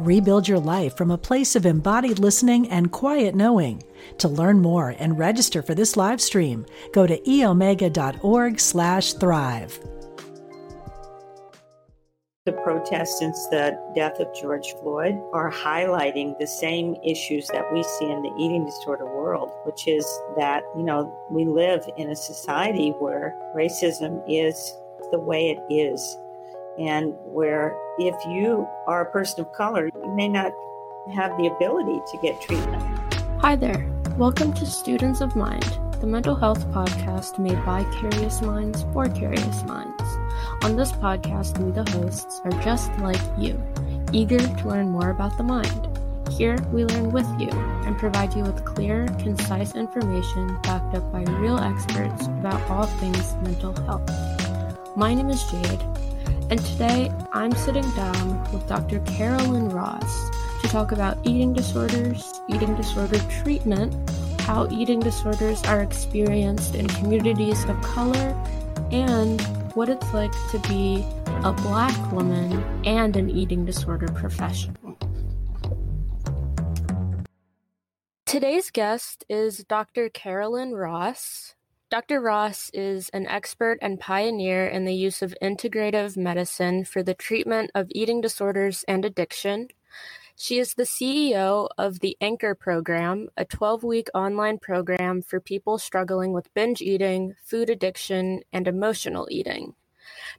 Rebuild your life from a place of embodied listening and quiet knowing. To learn more and register for this live stream, go to eomega.org/thrive. The protests since the death of George Floyd are highlighting the same issues that we see in the eating disorder world, which is that, you know, we live in a society where racism is the way it is and where if you are a person of color, you may not have the ability to get treatment. Hi there. Welcome to Students of Mind, the mental health podcast made by curious minds for curious minds. On this podcast, we, the hosts, are just like you, eager to learn more about the mind. Here, we learn with you and provide you with clear, concise information backed up by real experts about all things mental health. My name is Jayde, and today I'm sitting down with Dr. Carolyn Ross to talk about eating disorders, eating disorder treatment, how eating disorders are experienced in communities of color, and what it's like to be a black woman and an eating disorder professional. Today's guest is Dr. Carolyn Ross. Dr. Ross is an expert and pioneer in the use of integrative medicine for the treatment of eating disorders and addiction. She is the CEO of the Anchor Program, a 12 week online program for people struggling with binge eating, food addiction, and emotional eating.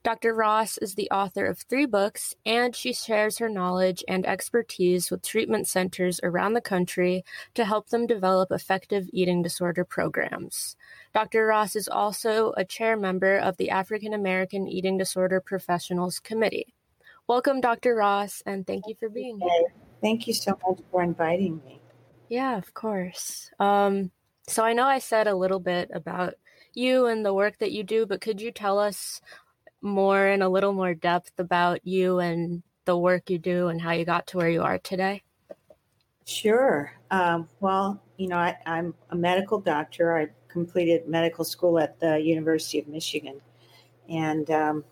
Dr. Ross is the author of three books, and she shares her knowledge and expertise with treatment centers around the country to help them develop effective eating disorder programs. Dr. Ross is also a chair member of the African American Eating Disorder Professionals Committee. Welcome, Dr. Ross, and thank you for being here. Thank you so much for inviting me. Yeah, of course. Um, so I know I said a little bit about you and the work that you do, but could you tell us more in a little more depth about you and the work you do and how you got to where you are today? Sure. Um, well, you know, I, am a medical doctor. I completed medical school at the University of Michigan, and um,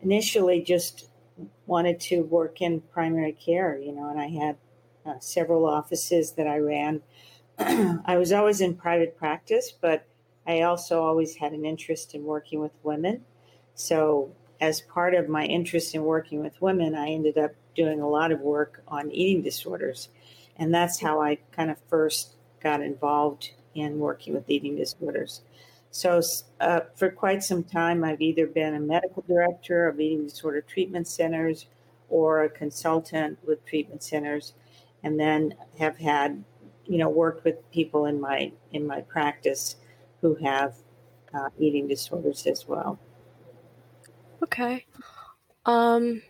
initially just wanted to work in primary care. You know, and I had uh, several offices that I ran. I was always in private practice, but I also always had an interest in working with women. So, as part of my interest in working with women, I ended up doing a lot of work on eating disorders. And that's how I kind of first got involved in working with eating disorders. So, uh, for quite some time, I've either been a medical director of eating disorder treatment centers or a consultant with treatment centers, and then have had, you know, worked with people in my in my practice who have uh, eating disorders as well. Okay. Um.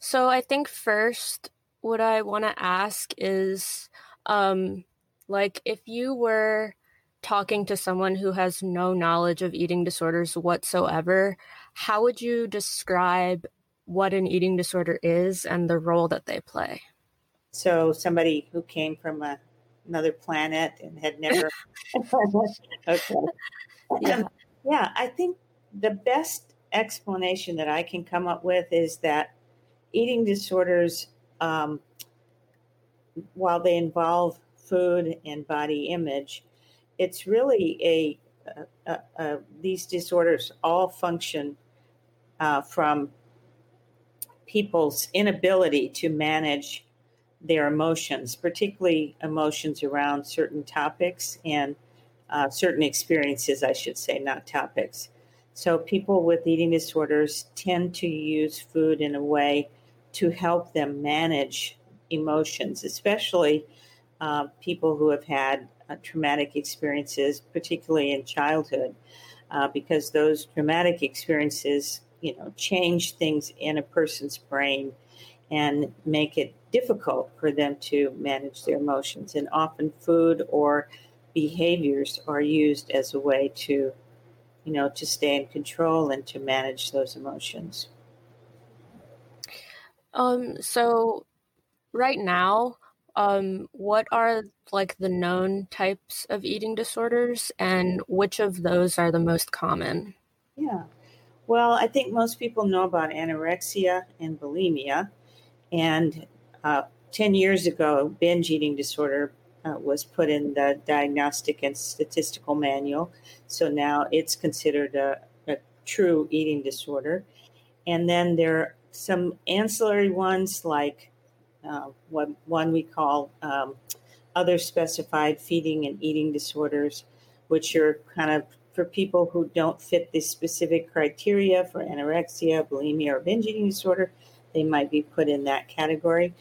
So I think first, what I want to ask is, um, like if you were talking to someone who has no knowledge of eating disorders whatsoever, how would you describe what an eating disorder is and the role that they play? So, somebody who came from a, another planet and had never. okay. Yeah. yeah, I think the best explanation that I can come up with is that eating disorders, um, while they involve food and body image, it's really a, a, a these disorders all function uh, from people's inability to manage their emotions, particularly emotions around certain topics and uh, certain experiences, I should say, not topics. So, people with eating disorders tend to use food in a way to help them manage emotions, especially uh, people who have had uh, traumatic experiences, particularly in childhood, uh, because those traumatic experiences, you know, change things in a person's brain and make it difficult for them to manage their emotions. And often food or behaviors are used as a way to, you know, to stay in control and to manage those emotions. Um, so right now, um, what are like the known types of eating disorders and which of those are the most common? Yeah. Well, I think most people know about anorexia and bulimia. And uh, 10 years ago, binge eating disorder uh, was put in the Diagnostic and Statistical Manual. So now it's considered a, a true eating disorder. And then there are some ancillary ones like uh, what one we call um, other specified feeding and eating disorders, which are kind of for people who don't fit the specific criteria for anorexia, bulimia, or binge eating disorder. They might be put in that category.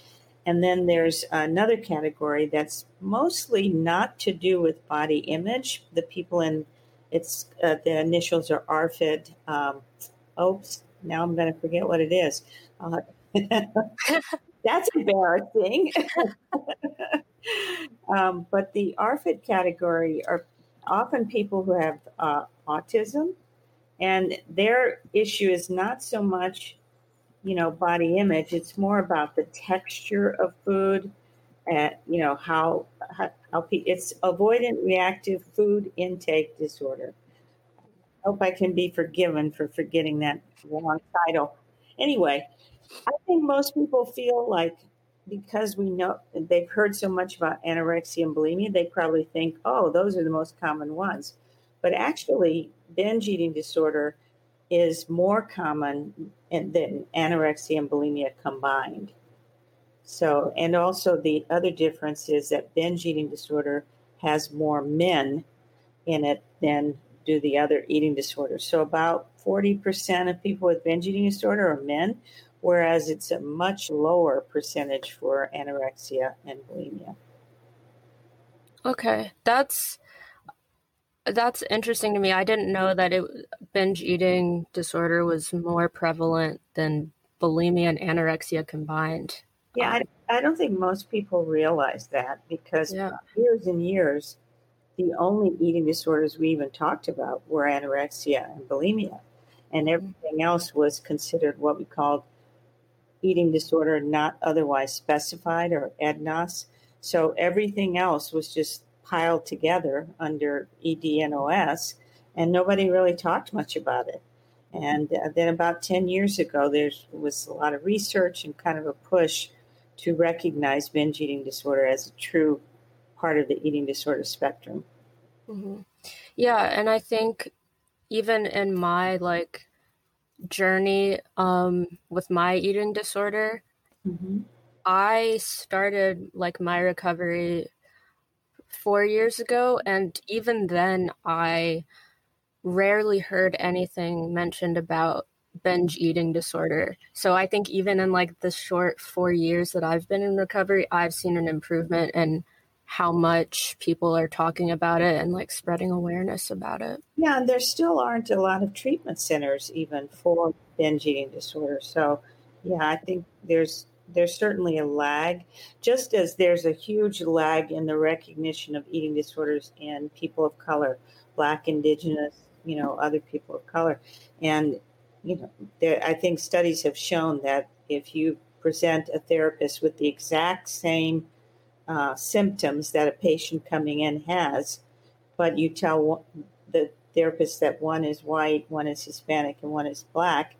And then there's another category that's mostly not to do with body image. The people in it's uh, the initials are ARFID. Um, oops, now I'm going to forget what it is. Uh, that's embarrassing. um, but the ARFID category are often people who have uh, autism, and their issue is not so much you know, body image. It's more about the texture of food and, you know, how, how, how it's avoidant reactive food intake disorder. I hope I can be forgiven for forgetting that wrong title. Anyway, I think most people feel like because we know they've heard so much about anorexia and bulimia, they probably think, oh, those are the most common ones. But actually, binge eating disorder is more common than anorexia and bulimia combined. So, and also the other difference is that binge eating disorder has more men in it than do the other eating disorders. So, about 40% of people with binge eating disorder are men, whereas it's a much lower percentage for anorexia and bulimia. Okay, that's that's interesting to me. I didn't know that it binge eating disorder was more prevalent than bulimia and anorexia combined. Yeah, I, I don't think most people realize that because yeah. years and years, the only eating disorders we even talked about were anorexia and bulimia, and mm-hmm. everything else was considered what we called eating disorder not otherwise specified or EDNOS. So everything else was just piled together under EDNOS, and nobody really talked much about it. And uh, then about 10 years ago, there was a lot of research and kind of a push to recognize binge eating disorder as a true part of the eating disorder spectrum. Mm-hmm. Yeah, and I think even in my like journey um, with my eating disorder, mm-hmm. I started like my recovery four years ago, and even then, I rarely heard anything mentioned about binge eating disorder. So I think even in like the short four years that I've been in recovery, I've seen an improvement in how much people are talking about it and like spreading awareness about it. Yeah, and there still aren't a lot of treatment centers even for binge eating disorder. So yeah, I think there's there's certainly a lag, just as there's a huge lag in the recognition of eating disorders in people of color, Black, Indigenous, you know, other people of color. And, you know, there, I think studies have shown that if you present a therapist with the exact same uh, symptoms that a patient coming in has, but you tell the therapist that one is white, one is Hispanic, and one is black,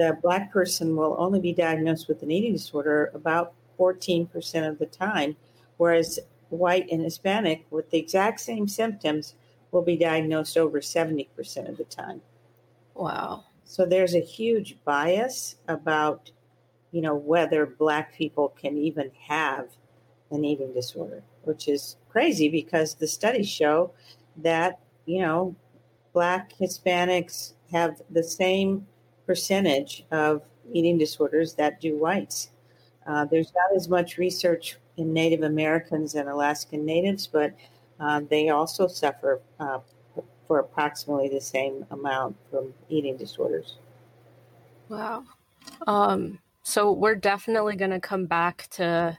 the black person will only be diagnosed with an eating disorder about 14% of the time, whereas white and Hispanic with the exact same symptoms will be diagnosed over 70% of the time. Wow. So there's a huge bias about, you know, whether black people can even have an eating disorder, which is crazy because the studies show that, you know, black Hispanics have the same percentage of eating disorders that do whites. Uh, there's not as much research in Native Americans and Alaskan Natives, but uh, they also suffer uh, for approximately the same amount from eating disorders. Wow. Um, So we're definitely going to come back to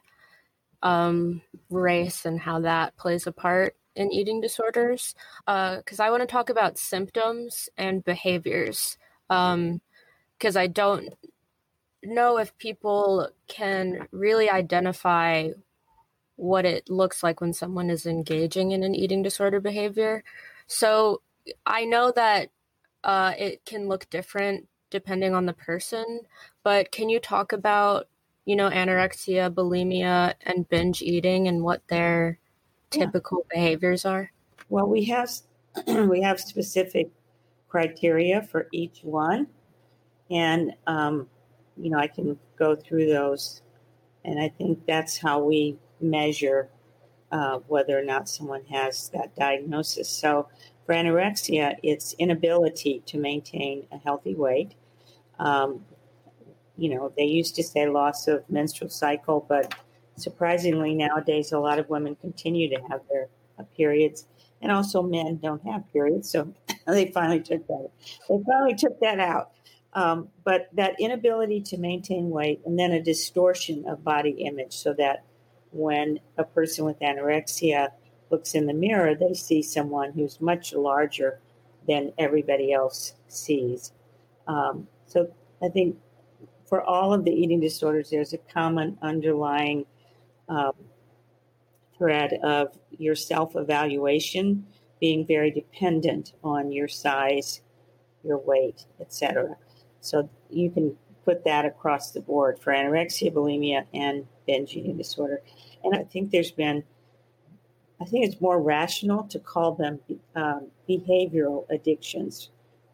um, race and how that plays a part in eating disorders because uh, I want to talk about symptoms and behaviors because I don't know if people can really identify what it looks like when someone is engaging in an eating disorder behavior. So I know that uh, it can look different depending on the person, but can you talk about, you know, anorexia, bulimia, and binge eating and what their typical yeah. behaviors are? Well, we have we have specific criteria for each one, and um, you know I can go through those, and I think that's how we measure uh, whether or not someone has that diagnosis. So for anorexia, it's inability to maintain a healthy weight. Um, you know, they used to say loss of menstrual cycle, but surprisingly nowadays a lot of women continue to have their uh, periods, and also men don't have periods. So they finally took that. They finally took that out. Um, but that inability to maintain weight, and then a distortion of body image, so that when a person with anorexia looks in the mirror, they see someone who's much larger than everybody else sees. Um, so I think for all of the eating disorders, there's a common underlying um, thread of your self evaluation being very dependent on your size, your weight, etc. So you can put that across the board for anorexia, bulimia, and binge eating disorder. And I think there's been, I think it's more rational to call them um, behavioral addictions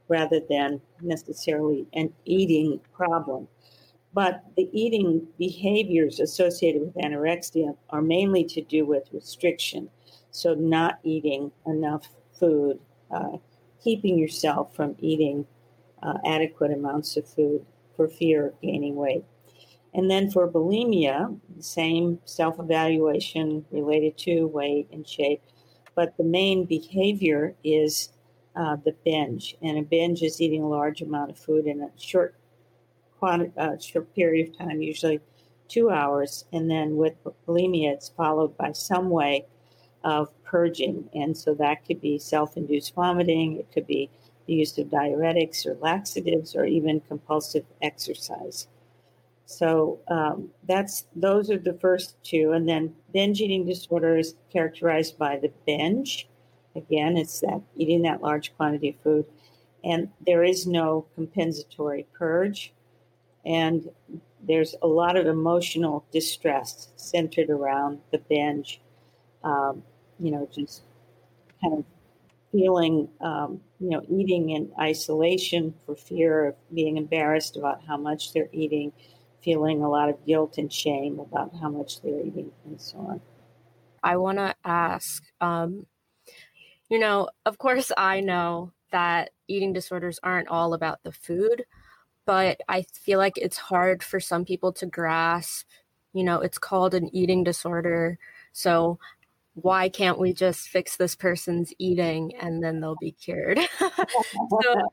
rather than necessarily an eating problem. But the eating behaviors associated with anorexia are mainly to do with restriction. So, not eating enough food, uh, keeping yourself from eating uh, adequate amounts of food for fear of gaining weight. And then for bulimia, the same self evaluation related to weight and shape, but the main behavior is uh, the binge. And a binge is eating a large amount of food in a short, quantity, uh, short period of time, usually two hours. And then with bulimia, it's followed by some way of purging. And so that could be self induced vomiting, it could be the use of diuretics or laxatives, or even compulsive exercise. So um, that's those are the first two, and then binge eating disorder is characterized by the binge, Again, it's that eating that large quantity of food, and there is no compensatory purge, and there's a lot of emotional distress centered around the binge. Um, you know, just kind of feeling, um, you know, eating in isolation for fear of being embarrassed about how much they're eating, feeling a lot of guilt and shame about how much they're eating, and so on. I want to ask um, you know, of course, I know that eating disorders aren't all about the food, but I feel like it's hard for some people to grasp, you know, it's called an eating disorder. So why can't we just fix this person's eating and then they'll be cured? so,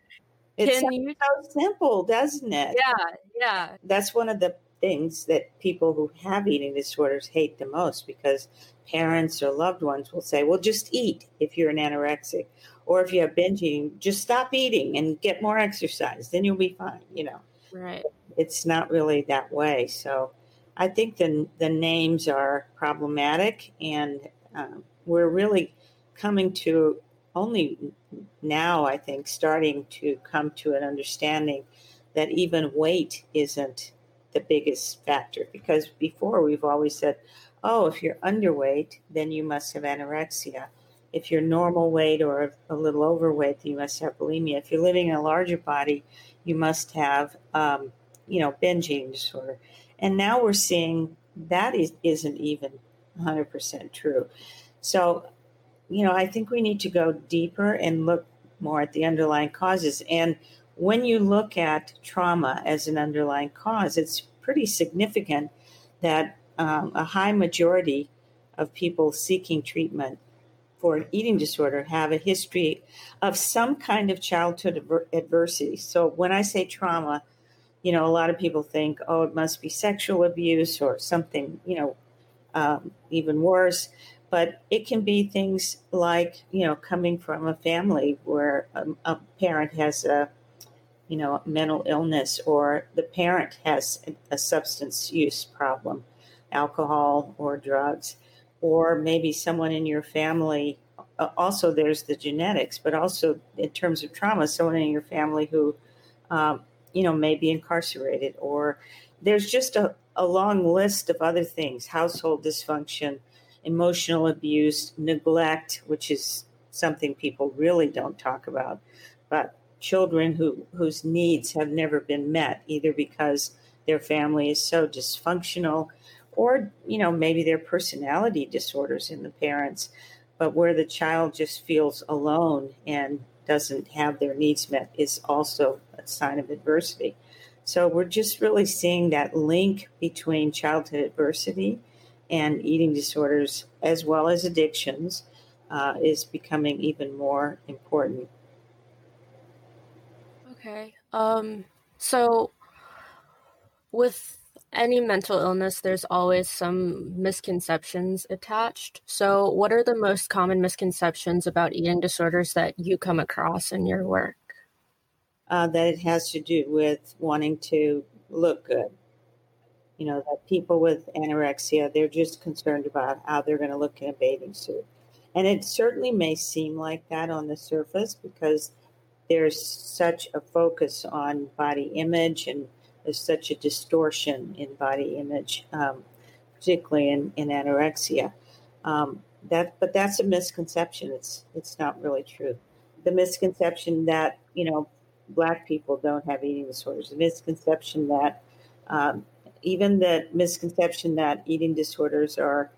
it's you... so simple, doesn't it? Yeah, yeah. That's one of the things that people who have eating disorders hate the most because parents or loved ones will say, well, just eat if you're an anorexic. Or if you have binge eating, just stop eating and get more exercise. Then you'll be fine, you know. Right. It's not really that way. So I think the, the names are problematic, and um, we're really coming to only now, I think, starting to come to an understanding that even weight isn't the biggest factor because before we've always said, oh, if you're underweight, then you must have anorexia. If you're normal weight or a little overweight, you must have bulimia. If you're living in a larger body, you must have, um, you know, binge eating disorder. And now we're seeing that is, isn't even 100% true. So, you know, I think we need to go deeper and look more at the underlying causes. And when you look at trauma as an underlying cause, it's pretty significant that um, a high majority of people seeking treatment for an eating disorder have a history of some kind of childhood adversity. So when I say trauma, you know, a lot of people think, oh, it must be sexual abuse or something, you know, um, even worse. But it can be things like, you know, coming from a family where a, a parent has a, you know, mental illness or the parent has a, a substance use problem, alcohol or drugs, or maybe someone in your family. Uh, also, there's the genetics, but also in terms of trauma, someone in your family who um, you know, may be incarcerated, or there's just a, a long list of other things household dysfunction, emotional abuse, neglect, which is something people really don't talk about, but children who, whose needs have never been met, either because their family is so dysfunctional or, you know, maybe their personality disorders in the parents, but where the child just feels alone and doesn't have their needs met is also a sign of adversity. So we're just really seeing that link between childhood adversity and eating disorders, as well as addictions, uh, is becoming even more important. Okay. Um, so, with any mental illness, there's always some misconceptions attached. So, what are the most common misconceptions about eating disorders that you come across in your work? Uh, that it has to do with wanting to look good. You know, that people with anorexia, they're just concerned about how they're going to look in a bathing suit. And it certainly may seem like that on the surface because there's such a focus on body image and there's such a distortion in body image, um, particularly in, in anorexia. Um, that, but that's a misconception. It's it's not really true. The misconception that you know black people don't have eating disorders. The misconception that um, even the misconception that eating disorders are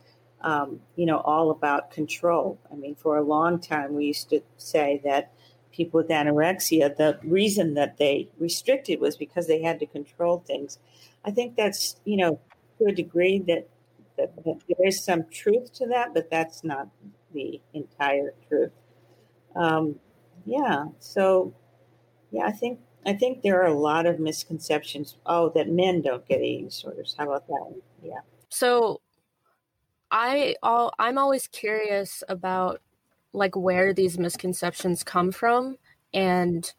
um, you know all about control. I mean, for a long time we used to say that people with anorexia, the reason that they restricted was because they had to control things. I think that's, you know, to a degree that, that, that there is some truth to that, but that's not the entire truth. Um, yeah. So, yeah, I think I think there are a lot of misconceptions. Oh, that men don't get eating disorders. How about that one? Yeah. So, I all I'm always curious about like where these misconceptions come from and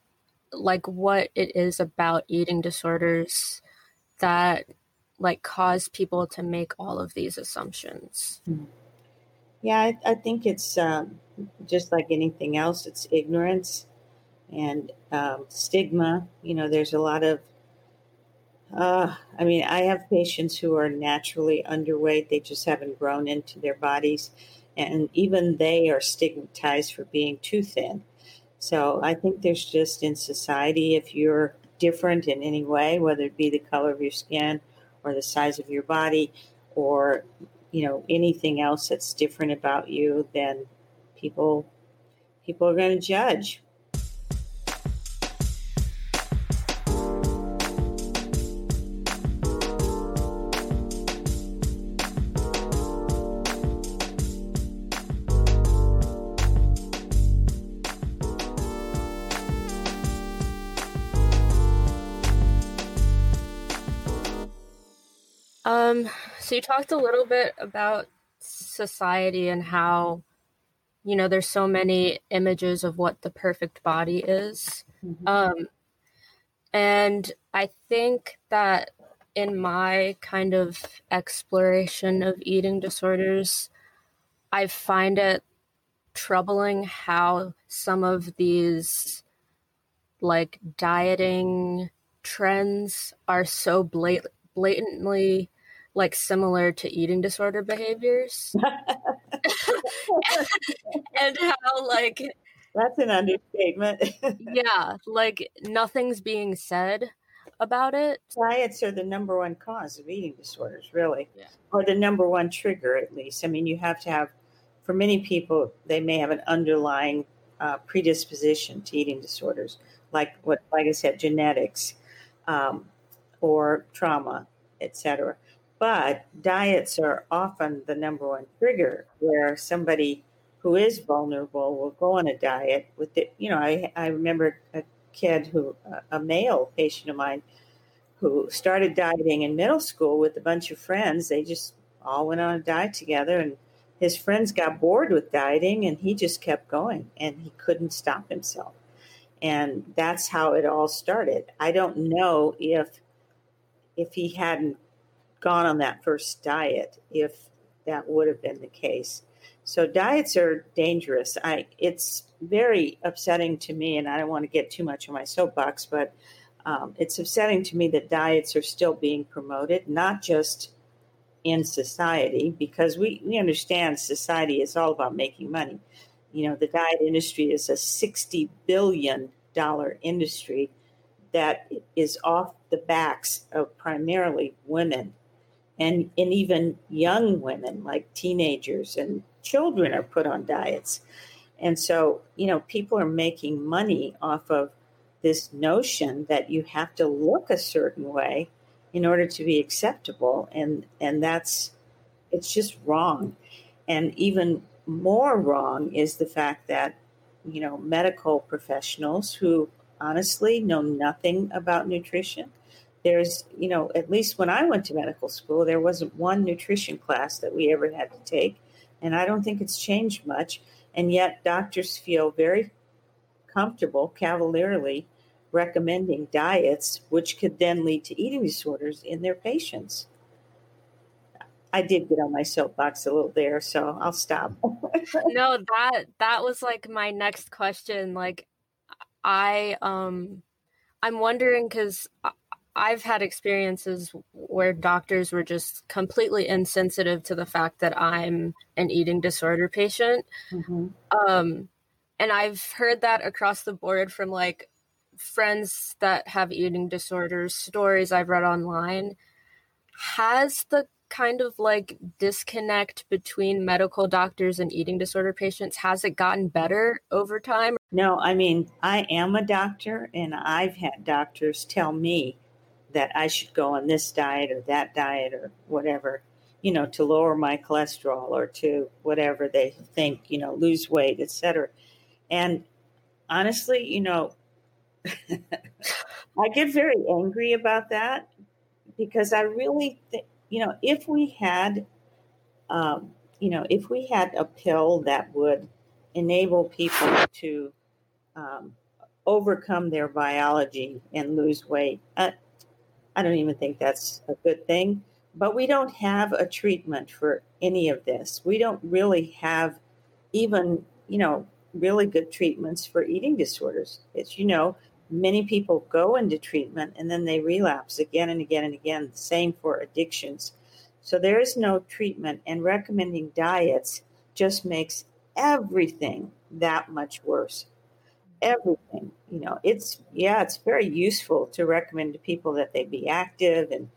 like what it is about eating disorders that like cause people to make all of these assumptions hmm. yeah i, I think it's um, just like anything else it's ignorance and um, stigma you know there's a lot of uh, i mean i have patients who are naturally underweight they just haven't grown into their bodies and even they are stigmatized for being too thin. So I think there's just in society, if you're different in any way, whether it be the color of your skin or the size of your body or you know anything else that's different about you, then people people are going to judge. So you talked a little bit about society and how, you know, there's so many images of what the perfect body is. Mm-hmm. Um, and I think that in my kind of exploration of eating disorders, I find it troubling how some of these like dieting trends are so blat- blatantly like similar to eating disorder behaviors. And how like that's an understatement. Yeah like nothing's being said about it. Diets are the number one cause of eating disorders really. Yeah. or the number one trigger at least. I mean you have to have for many people they may have an underlying uh, predisposition to eating disorders like what like i said genetics um, or trauma etc but diets are often the number one trigger where somebody who is vulnerable will go on a diet with it. You know, I, I remember a kid who, a male patient of mine, who started dieting in middle school with a bunch of friends. They just all went on a diet together, and his friends got bored with dieting, and he just kept going, and he couldn't stop himself. And that's how it all started. I don't know if if he hadn't gone on that first diet, if that would have been the case. So diets are dangerous. I it's very upsetting to me, and I don't want to get too much on my soapbox, but um, it's upsetting to me that diets are still being promoted, not just in society, because we, we understand society is all about making money. You know, the diet industry is a $60 billion industry that is off the backs of primarily women and, and even young women, like teenagers and children, are put on diets. And so, you know, people are making money off of this notion that you have to look a certain way in order to be acceptable and and that's it's just wrong and even more wrong is the fact that you know medical professionals who honestly know nothing about nutrition there's you know at least when i went to medical school there wasn't one nutrition class that we ever had to take and i don't think it's changed much and yet doctors feel very comfortable cavalierly recommending diets which could then lead to eating disorders in their patients. I did get on my soapbox a little there, so I'll stop. no, that that was like my next question. Like I um I'm wondering cuz I've had experiences where doctors were just completely insensitive to the fact that I'm an eating disorder patient. Mm-hmm. Um and I've heard that across the board from like friends that have eating disorders, stories I've read online, has the kind of like disconnect between medical doctors and eating disorder patients has it gotten better over time no i mean i am a doctor and i've had doctors tell me that i should go on this diet or that diet or whatever you know to lower my cholesterol or to whatever they think you know lose weight etc and honestly you know I get very angry about that because I really think, you know, if we had, um, you know, if we had a pill that would enable people to um, overcome their biology and lose weight, I, I don't even think that's a good thing. But we don't have a treatment for any of this. We don't really have even, you know, really good treatments for eating disorders. It's, you know, many people go into treatment and then they relapse again and again and again. Same for addictions. So there is no treatment, and recommending diets just makes everything that much worse. Everything, you know, it's yeah, it's very useful to recommend to people that they be active and,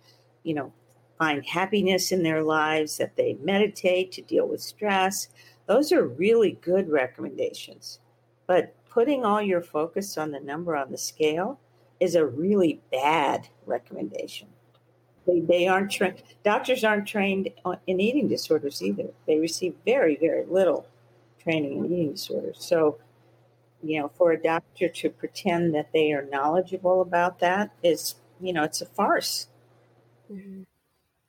you know, find happiness in their lives, that they meditate to deal with stress. Those are really good recommendations. But putting all your focus on the number on the scale is a really bad recommendation. They, they aren't trained, doctors aren't trained in eating disorders either. They receive very, very little training in eating disorders. So, you know, for a doctor to pretend that they are knowledgeable about that is, you know, it's a farce. Mm-hmm.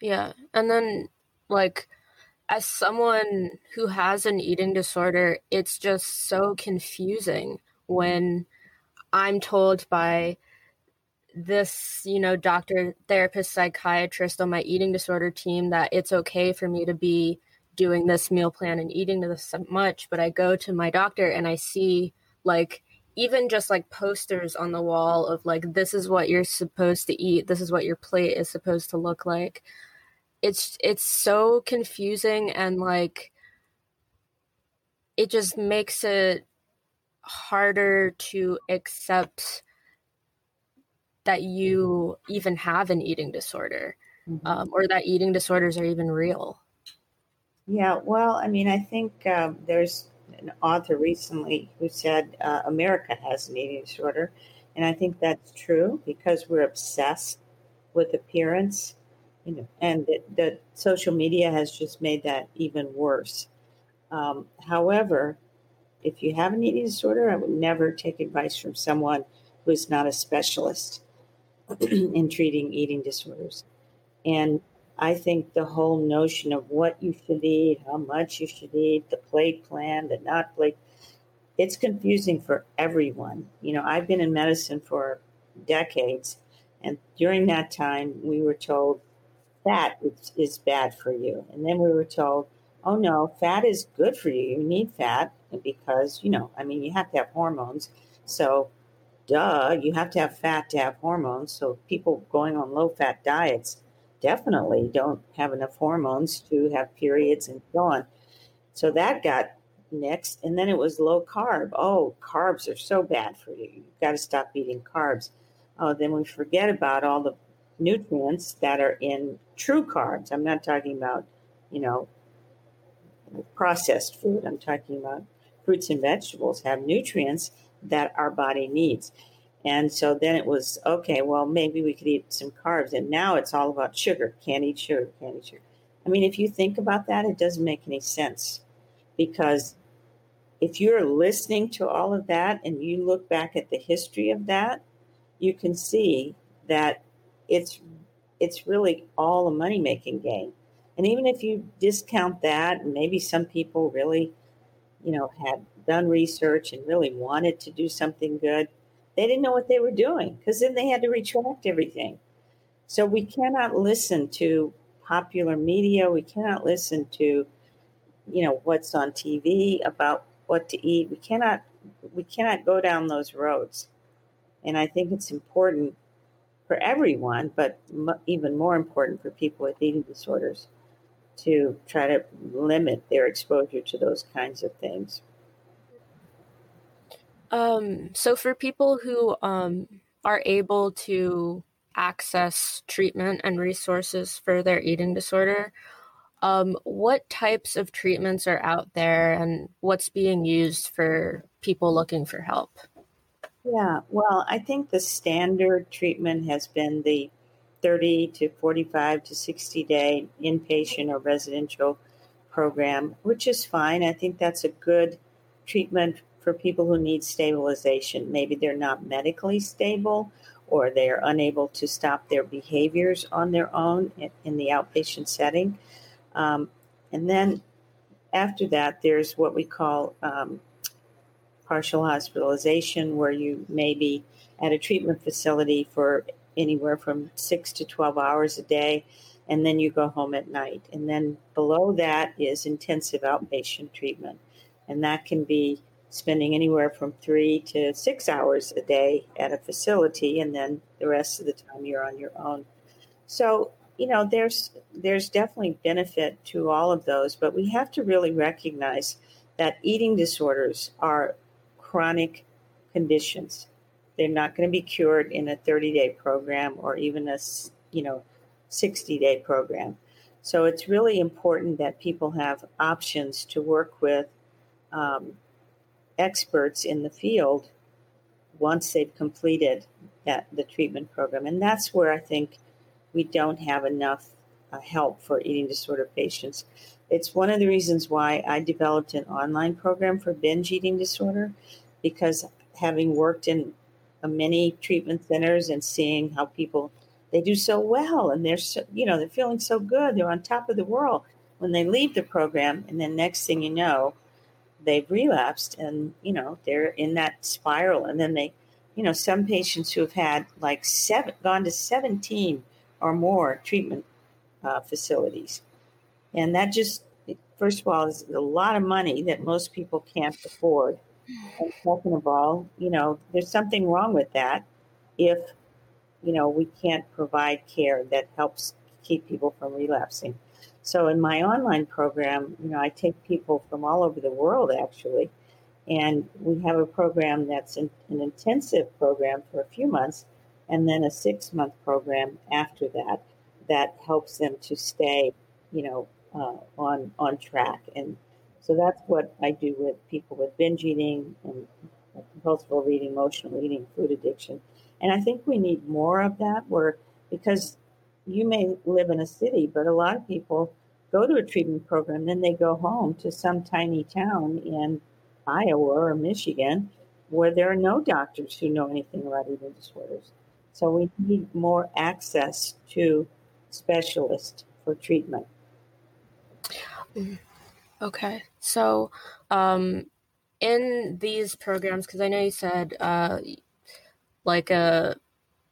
Yeah. And then, like, as someone who has an eating disorder, it's just so confusing when I'm told by this, you know, doctor, therapist, psychiatrist on my eating disorder team that it's okay for me to be doing this meal plan and eating this much, but I go to my doctor and I see like even just like posters on the wall of like this is what you're supposed to eat, this is what your plate is supposed to look like it's it's so confusing and like it just makes it harder to accept that you even have an eating disorder mm-hmm. um, or that eating disorders are even real yeah well i mean i think uh, there's an author recently who said uh, america has an eating disorder and i think that's true because we're obsessed with appearance you know, and the, social media has just made that even worse. Um, however, if you have an eating disorder, I would never take advice from someone who is not a specialist. in treating eating disorders. And I think the whole notion of what you should eat, how much you should eat, the plate plan, the not plate, it's confusing for everyone. You know, I've been in medicine for decades, and during that time, we were told fat is, is bad for you. And then we were told, oh no, fat is good for you. You need fat because, you know, I mean, you have to have hormones. So, duh, you have to have fat to have hormones. So, people going on low fat diets definitely don't have enough hormones to have periods and so on. So, that got next. And then it was low carb. Oh, carbs are so bad for you. You've got to stop eating carbs. Oh, then we forget about all the nutrients that are in true carbs. I'm not talking about, you know, processed food. I'm talking about fruits and vegetables have nutrients that our body needs. And so then it was okay, well, maybe we could eat some carbs. And now it's all about sugar. Can't eat sugar, can't eat sugar. I mean, if you think about that, it doesn't make any sense because if you're listening to all of that and you look back at the history of that, you can see that it's it's really all a money making game. And even if you discount that, and maybe some people really, you know, had done research and really wanted to do something good, they didn't know what they were doing because then they had to retract everything. So we cannot listen to popular media. We cannot listen to, you know, what's on TV about what to eat. We cannot we cannot go down those roads. And I think it's important for everyone, but even more important for people with eating disorders to try to limit their exposure to those kinds of things. Um, so, for people who um, are able to access treatment and resources for their eating disorder, um, what types of treatments are out there and what's being used for people looking for help? Yeah, well, I think the standard treatment has been the 30 to 45 to 60 day inpatient or residential program, which is fine. I think that's a good treatment for people who need stabilization. Maybe they're not medically stable or they are unable to stop their behaviors on their own in, the outpatient setting. Um, and then after that, there's what we call um, partial hospitalization, where you may be at a treatment facility for anywhere from six to 12 hours a day, and then you go home at night. And then below that is intensive outpatient treatment, and that can be spending anywhere from three to six hours a day at a facility, and then the rest of the time you're on your own. So, you know, there's there's definitely benefit to all of those, but we have to really recognize that eating disorders are chronic conditions. They're not going to be cured in a 30 day program or even a you know 60 day program. So it's really important that people have options to work with um, experts in the field once they've completed that the treatment program, and that's where I think we don't have enough uh, help for eating disorder patients. It's one of the reasons why I developed an online program for binge eating disorder because having worked in many treatment centers and seeing how people they do so well and they're so, you know they're feeling so good they're on top of the world when they leave the program and then next thing you know they've relapsed and you know they're in that spiral. And then they you know some patients who have had like seven gone to 17 or more treatment uh, facilities. And that just first of all is a lot of money that most people can't afford. And second of all, you know, there's something wrong with that if, you know, we can't provide care that helps keep people from relapsing. So in my online program, you know, I take people from all over the world actually, and we have a program that's an, an intensive program for a few months, and then a six month program after that that helps them to stay, you know, uh, on on track and so that's what I do with people with binge eating and compulsive eating, emotional eating, food addiction. And I think we need more of that where, because you may live in a city, but a lot of people go to a treatment program, then they go home to some tiny town in Iowa or Michigan where there are no doctors who know anything about eating disorders. So we need more access to specialists for treatment. Okay. So, um, in these programs, because I know you said uh, like a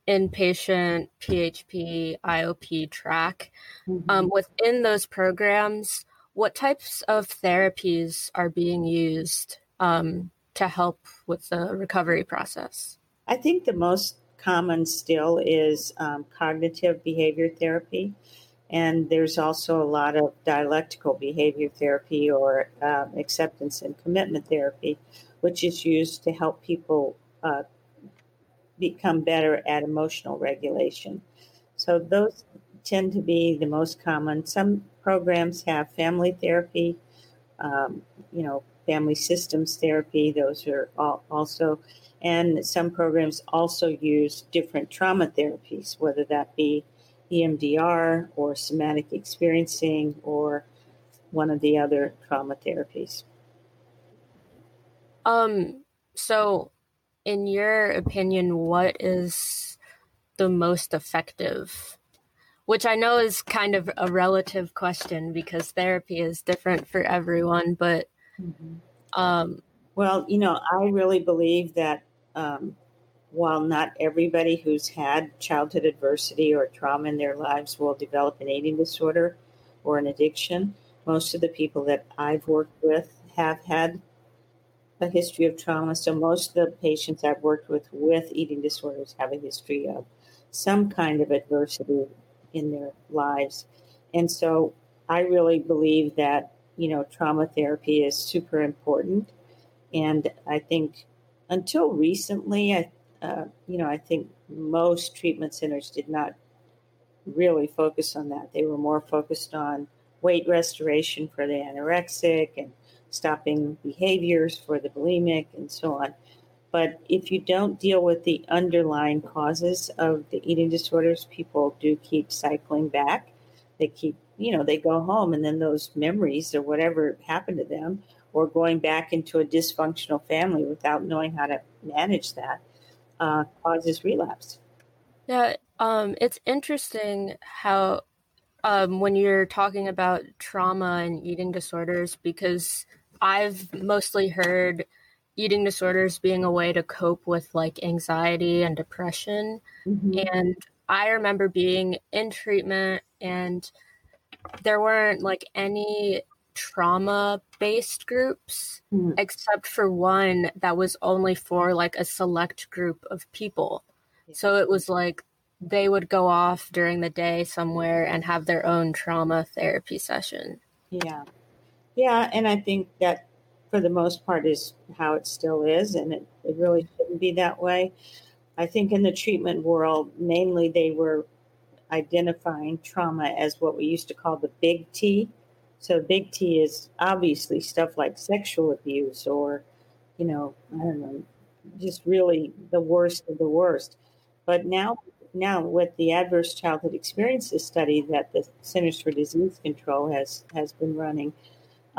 inpatient PHP IOP track, mm-hmm. um, within those programs, what types of therapies are being used um, to help with the recovery process? I think the most common still is um, cognitive behavior therapy. And there's also a lot of dialectical behavior therapy or uh, acceptance and commitment therapy, which is used to help people uh, become better at emotional regulation. So those tend to be the most common. Some programs have family therapy, um, you know, family systems therapy. Those are also, and some programs also use different trauma therapies, whether that be EMDR or somatic experiencing or one of the other trauma therapies. Um, so, in your opinion, what is the most effective? Which I know is kind of a relative question because therapy is different for everyone, but mm-hmm. um, well, you know, I really believe that um, while not everybody who's had childhood adversity or trauma in their lives will develop an eating disorder or an addiction, most of the people that I've worked with have had a history of trauma. So most of the patients I've worked with with eating disorders have a history of some kind of adversity in their lives. And so I really believe that, you know, trauma therapy is super important. And I think until recently, I uh, you know, I think most treatment centers did not really focus on that. They were more focused on weight restoration for the anorexic and stopping behaviors for the bulimic and so on. But if you don't deal with the underlying causes of the eating disorders, people do keep cycling back. They keep, you know, they go home and then those memories or whatever happened to them, or going back into a dysfunctional family without knowing how to manage that, uh, causes relapse. Yeah, um, it's interesting how um, when you're talking about trauma and eating disorders, because I've mostly heard eating disorders being a way to cope with like anxiety and depression. Mm-hmm. And I remember being in treatment and there weren't like any trauma based groups, mm. except for one that was only for like a select group of people. Yeah. So it was like they would go off during the day somewhere and have their own trauma therapy session. Yeah. Yeah. And I think that for the most part is how it still is. And it, it really shouldn't be that way. I think in the treatment world, mainly they were identifying trauma as what we used to call the big T so big T is obviously stuff like sexual abuse or, you know, I don't know, just really the worst of the worst. But now, now with the adverse childhood experiences study that the Centers for Disease Control has has been running,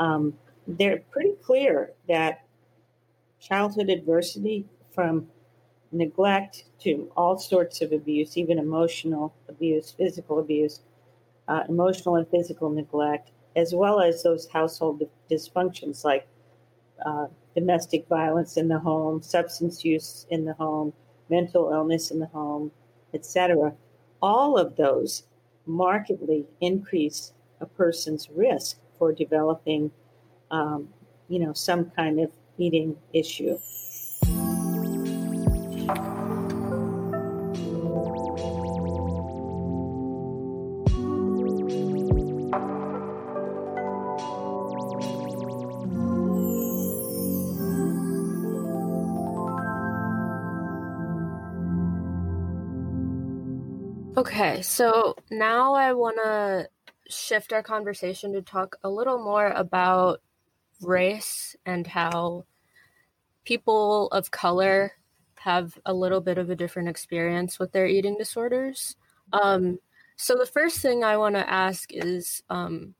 um, they're pretty clear that childhood adversity from neglect to all sorts of abuse, even emotional abuse, physical abuse, uh, emotional and physical neglect, as well as those household dysfunctions like uh, domestic violence in the home, substance use in the home, mental illness in the home, etc. All of those markedly increase a person's risk for developing, um, you know, some kind of eating issue. Okay, so now I want to shift our conversation to talk a little more about race and how people of color have a little bit of a different experience with their eating disorders. Um, so, the first thing I want to ask is um,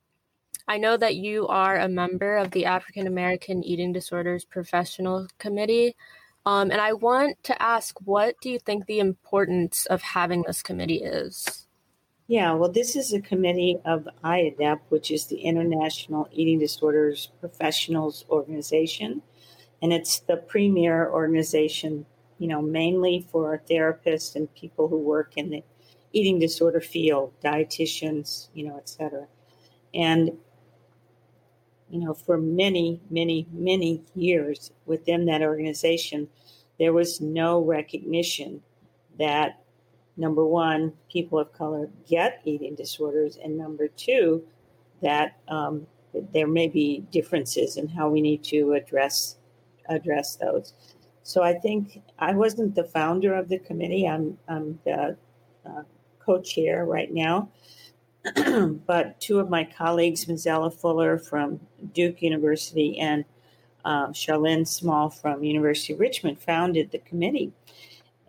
I know that you are a member of the African American Eating Disorders Professional Committee. Um, and I want to ask, what do you think the importance of having this committee is? Yeah, well, this is a committee of IAEDP, which is the International Eating Disorders Professionals Organization. And it's the premier organization, you know, mainly for therapists and people who work in the eating disorder field, dietitians, you know, et cetera. And you know, for many, many, many years within that organization, there was no recognition that number one, people of color get eating disorders, and number two, that um, there may be differences in how we need to address address those. So I think I wasn't the founder of the committee. I'm, I'm the uh, co-chair right now, but two of my colleagues, Mazella Fuller from Duke University and uh, Charlynn Small from University of Richmond, founded the committee.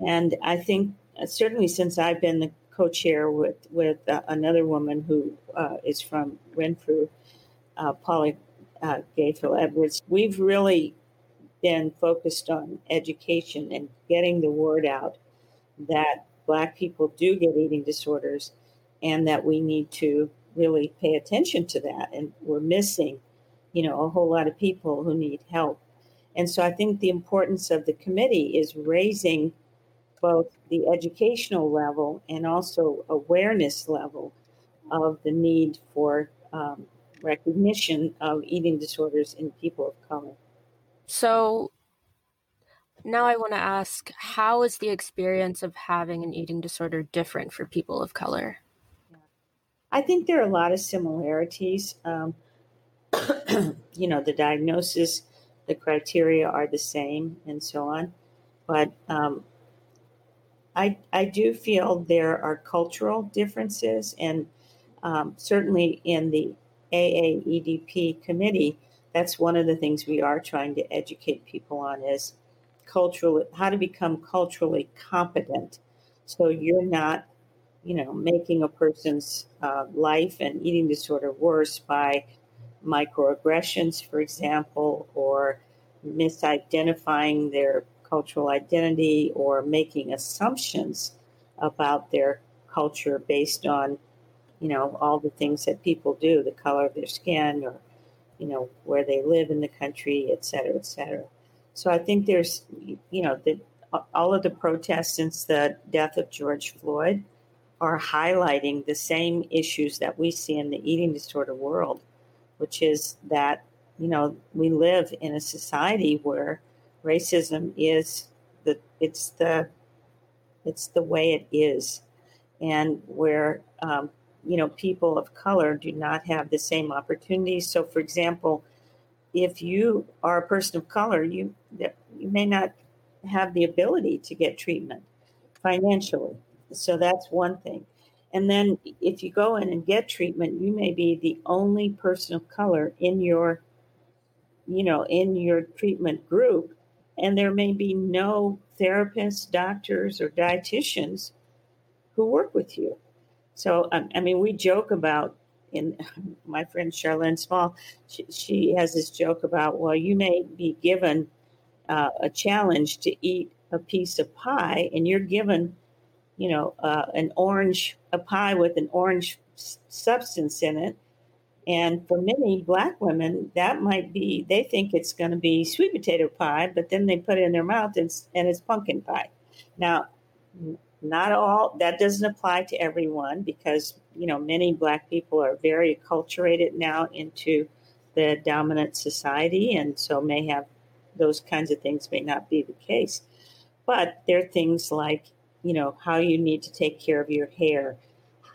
And I think uh, certainly since I've been the co-chair with with uh, another woman who uh, is from Renfrew, uh, Polly uh, Edwards, we've really been focused on education and getting the word out that Black people do get eating disorders and that we need to really pay attention to that. And we're missing, you know, a whole lot of people who need help. And so I think the importance of the committee is raising both the educational level and also awareness level of the need for um, recognition of eating disorders in people of color. So now I want to ask how is the experience of having an eating disorder different for people of color? I think there are a lot of similarities. Um, you know, the diagnosis, the criteria are the same, and so on. But um, I, I do feel there are cultural differences, and um, certainly in the AAEDP committee, that's one of the things we are trying to educate people on is cultural how to become culturally competent. So you're not you know, making a person's uh, life and eating disorder worse by microaggressions, for example, or misidentifying their cultural identity or making assumptions about their culture based on, you know, all the things that people do, the color of their skin or, you know, where they live in the country, et cetera, et cetera. So I think there's, you know, the, all of the protests since the death of George Floyd are highlighting the same issues that we see in the eating disorder world, which is that, you know, we live in a society where racism is the it's the it's the way it is and where um, you know people of color do not have the same opportunities so for example if you are a person of color you you may not have the ability to get treatment financially so that's one thing. And then if you go in and get treatment, you may be the only person of color in your, you know, in your treatment group. And there may be no therapists, doctors, or dietitians who work with you. So, um, I mean, we joke about, in my friend Charlynn Small, she, she has this joke about, well, you may be given uh, a challenge to eat a piece of pie, and you're given you know, uh, an orange, a pie with an orange substance in it. And for many black women, that might be, they think it's going to be sweet potato pie, but then they put it in their mouth and, and it's pumpkin pie. Now, not all, that doesn't apply to everyone because, you know, many black people are very acculturated now into the dominant society and so may have those kinds of things may not be the case. But there are things like you know, how you need to take care of your hair,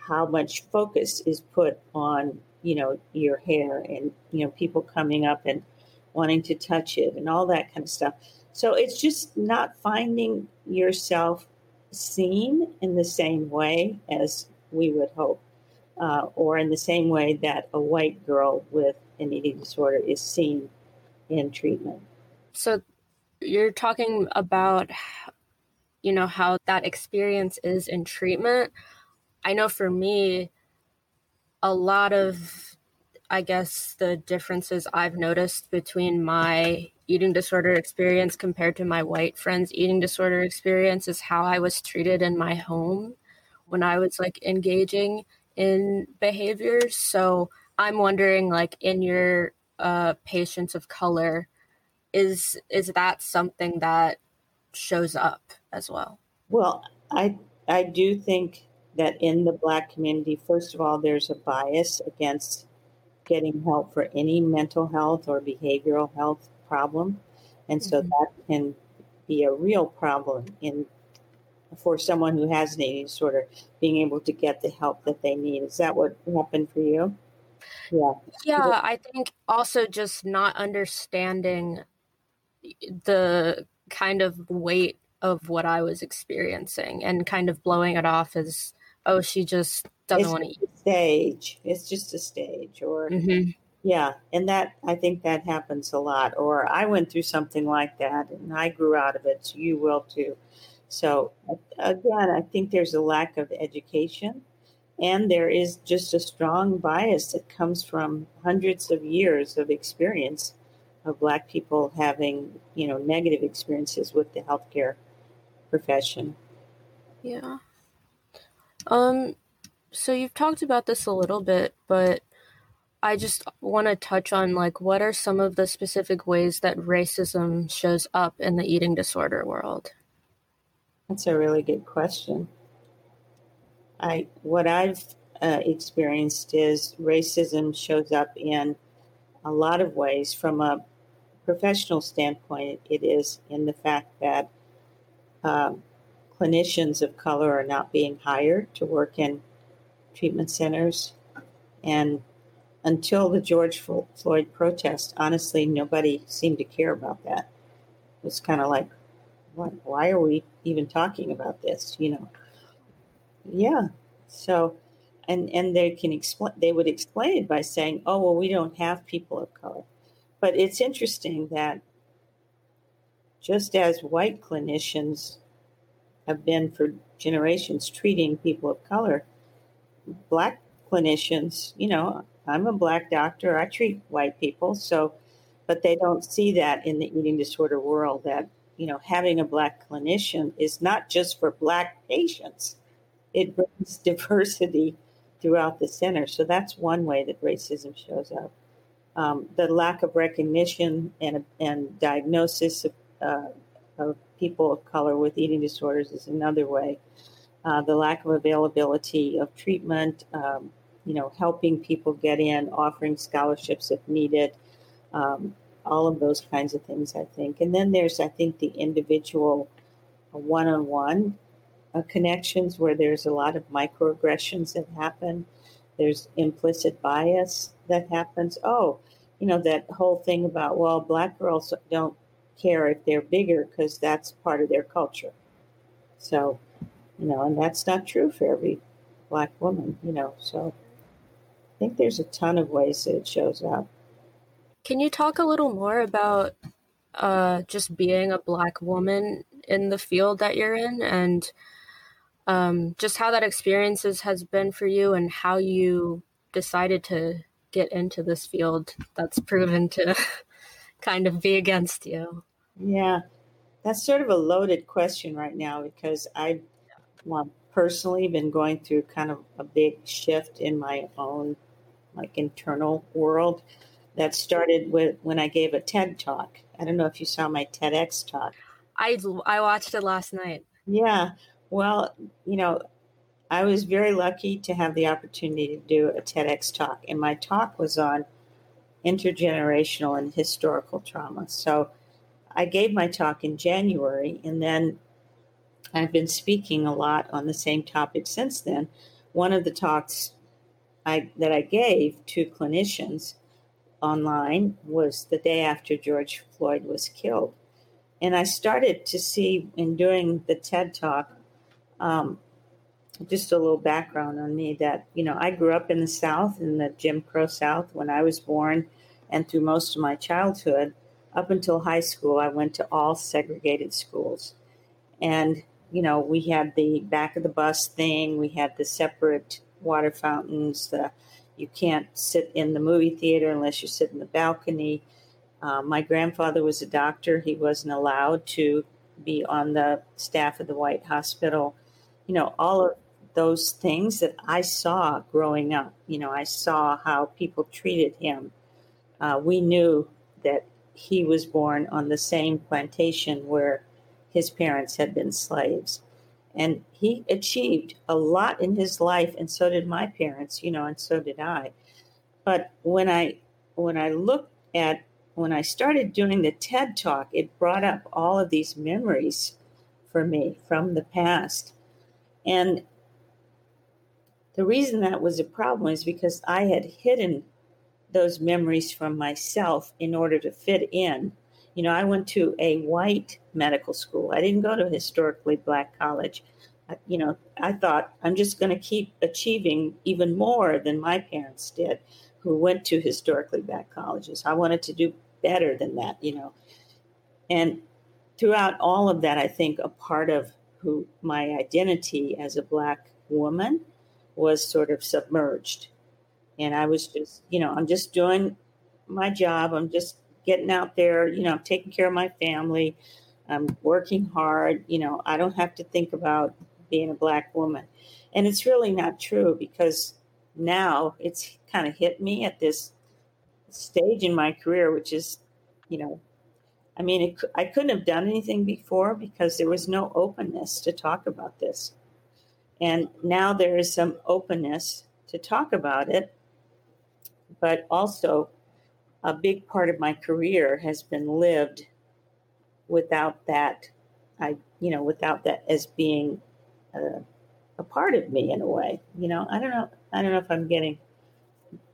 how much focus is put on, you know, your hair and, you know, people coming up and wanting to touch it and all that kind of stuff. So it's just not finding yourself seen in the same way as we would hope, uh, or in the same way that a white girl with an eating disorder is seen in treatment. So you're talking about you know, how that experience is in treatment. I know for me, a lot of I guess the differences I've noticed between my eating disorder experience compared to my white friends' eating disorder experience is how I was treated in my home when I was like engaging in behaviors. So I'm wondering, like, in your uh, patients of color, is is that something that shows up as well? Well, I I do think that in the Black community, first of all, there's a bias against getting help for any mental health or behavioral health problem, and so mm-hmm. that can be a real problem in for someone who has an eating disorder being able to get the help that they need. Is that what happened for you? Yeah. Yeah, I think also just not understanding the kind of weight of what I was experiencing and kind of blowing it off as, oh, she just doesn't want to eat. Stage. It's just a stage, or mm-hmm. yeah, and that I think that happens a lot. Or I went through something like that, and I grew out of it. So you will too. So again, I think there's a lack of education, and there is just a strong bias that comes from hundreds of years of experience of Black people having, you know, negative experiences with the healthcare profession. Yeah. Um. So you've talked about this a little bit, but I just want to touch on like what are some of the specific ways that racism shows up in the eating disorder world? That's a really good question. I what I've uh, experienced is racism shows up in a lot of ways. From a professional standpoint, it is in the fact that um, clinicians of color are not being hired to work in treatment centers, and until the George Floyd protest, honestly, nobody seemed to care about that. It was kind of like, why, why are we even talking about this? You know? Yeah. So, and and they can explain. They would explain it by saying, "Oh, well, we don't have people of color." But it's interesting that just as white clinicians have been for generations treating people of color, black clinicians, you know, I'm a black doctor, I treat white people, so, but they don't see that in the eating disorder world that you know, having a black clinician is not just for black patients. It brings diversity throughout the center. So that's one way that racism shows up. Um, the lack of recognition and, and diagnosis of, uh, of people of color with eating disorders is another way. Uh, the lack of availability of treatment, um, you know, helping people get in, offering scholarships if needed, um, all of those kinds of things, I think. And then there's, I think, the individual one on one connections where there's a lot of microaggressions that happen. There's implicit bias that happens. Oh, you know, that whole thing about, well, black girls don't care if they're bigger because that's part of their culture. So, you know, and that's not true for every black woman, you know. So I think there's a ton of ways that it shows up. Can you talk a little more about uh, just being a Black woman in the field that you're in and um, just how that experiences has been for you and how you decided to get into this field that's proven to kind of be against you? Yeah, that's sort of a loaded question right now because I well, personally been going through kind of a big shift in my own like internal world that started with when I gave a TED talk. I don't know if you saw my TEDx talk. I I watched it last night. Yeah. Well, you know, I was very lucky to have the opportunity to do a TEDx talk, and my talk was on intergenerational and historical trauma. So I gave my talk in January, and then I've been speaking a lot on the same topic since then. One of the talks I, that I gave to clinicians online was the day after George Floyd was killed. And I started to see in doing the TED talk, um, just a little background on me that, you know, I grew up in the South, in the Jim Crow South when I was born and through most of my childhood. Up until high school, I went to all segregated schools. And, you know, we had the back of the bus thing, we had the separate water fountains, the You can't sit in the movie theater unless you sit in the balcony. Uh, my grandfather was a doctor. He wasn't allowed to be on the staff of the White Hospital. You know, all of those things that I saw growing up. You know, I saw how people treated him. Uh, we knew that he was born on the same plantation where his parents had been slaves. And he achieved a lot in his life, and so did my parents, you know, and so did I. But when I when I looked at when I started doing the TED talk, it brought up all of these memories for me from the past. And the reason that was a problem is because I had hidden those memories from myself in order to fit in. You know, I went to a white medical school. I didn't go to a historically black college. You know, I thought I'm just going to keep achieving even more than my parents did, who went to historically black colleges. I wanted to do better than that, you know. And throughout all of that, I think a part of who my identity as a black woman was sort of submerged. And I was just, you know, I'm just doing my job. I'm just getting out there, you know, I'm taking care of my family. I'm working hard. You know, I don't have to think about being a black woman. And it's really not true because now it's kind of hit me at this stage in my career, which is, you know, I mean, it, I couldn't have done anything before because there was no openness to talk about this. And now there is some openness to talk about it. But also, a big part of my career has been lived without that, I, you know, without that as being a, a part of me in a way. You know, I don't know. I don't know if I'm getting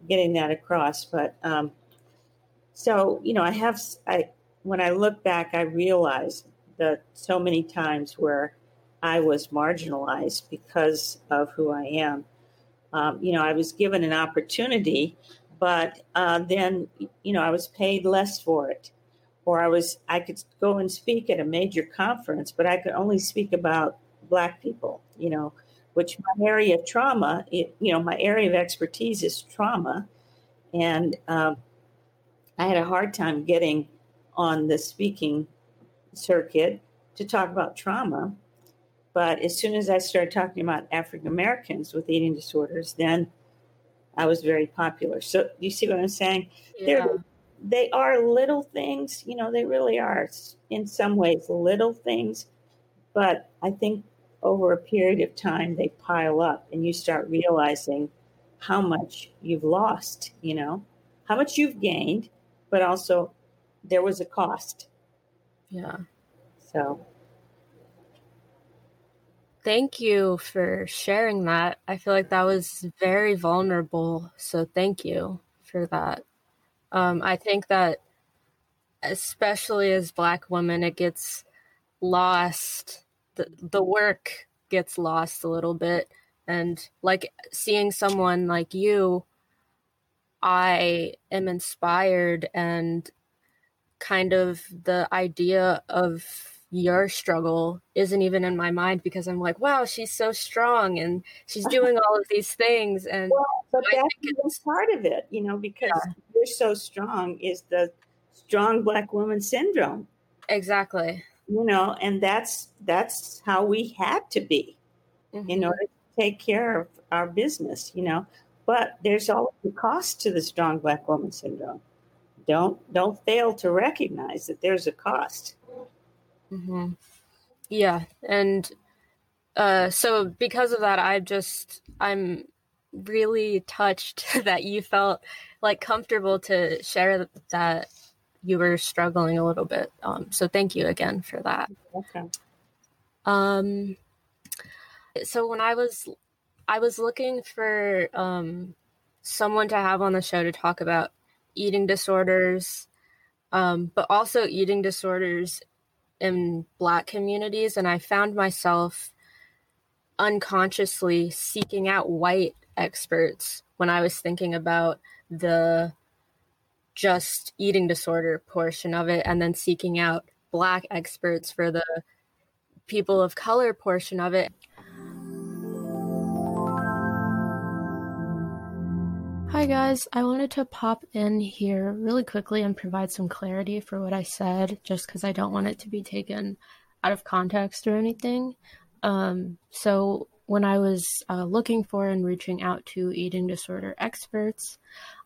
getting that across. But um, so you know, I have I when I look back, I realize that so many times where I was marginalized because of who I am. Um, you know, I was given an opportunity, but uh, then you know I was paid less for it, or I was I could go and speak at a major conference, but I could only speak about Black people. You know, which my area of trauma, it, you know, my area of expertise is trauma. And um, I had a hard time getting on the speaking circuit to talk about trauma. But as soon as I started talking about African Americans with eating disorders, then I was very popular. So you see what I'm saying? Yeah. They're, they are little things, you know, they really are in some ways little things. But I think over a period of time they pile up and you start realizing how much you've lost, you know, how much you've gained, but also there was a cost. Yeah. So thank you for sharing that. I feel like that was very vulnerable. So thank you for that. Um, I think that, especially as Black women, it gets lost the the work gets lost a little bit and like seeing someone like you i am inspired and kind of the idea of your struggle isn't even in my mind because I'm like, wow, she's so strong and she's doing all of these things. And well, but that's part of it, you know, because yeah. you're so strong is the strong black woman syndrome. Exactly you know and that's that's how we had to be mm-hmm. in order to take care of our business you know but there's always a cost to the strong black woman syndrome don't don't fail to recognize that there's a cost mm-hmm. yeah and uh, so because of that i just i'm really touched that you felt like comfortable to share that you were struggling a little bit. Um, so thank you again for that. Okay. Um, so when I was, I was looking for um, someone to have on the show to talk about eating disorders, um, but also eating disorders in Black communities, and I found myself unconsciously seeking out white experts when I was thinking about the just eating disorder portion of it and then seeking out black experts for the people of color portion of it. Hi, guys. I wanted to pop in here really quickly and provide some clarity for what I said, just because I don't want it to be taken out of context or anything. Um, so, when I was uh, looking for and reaching out to eating disorder experts,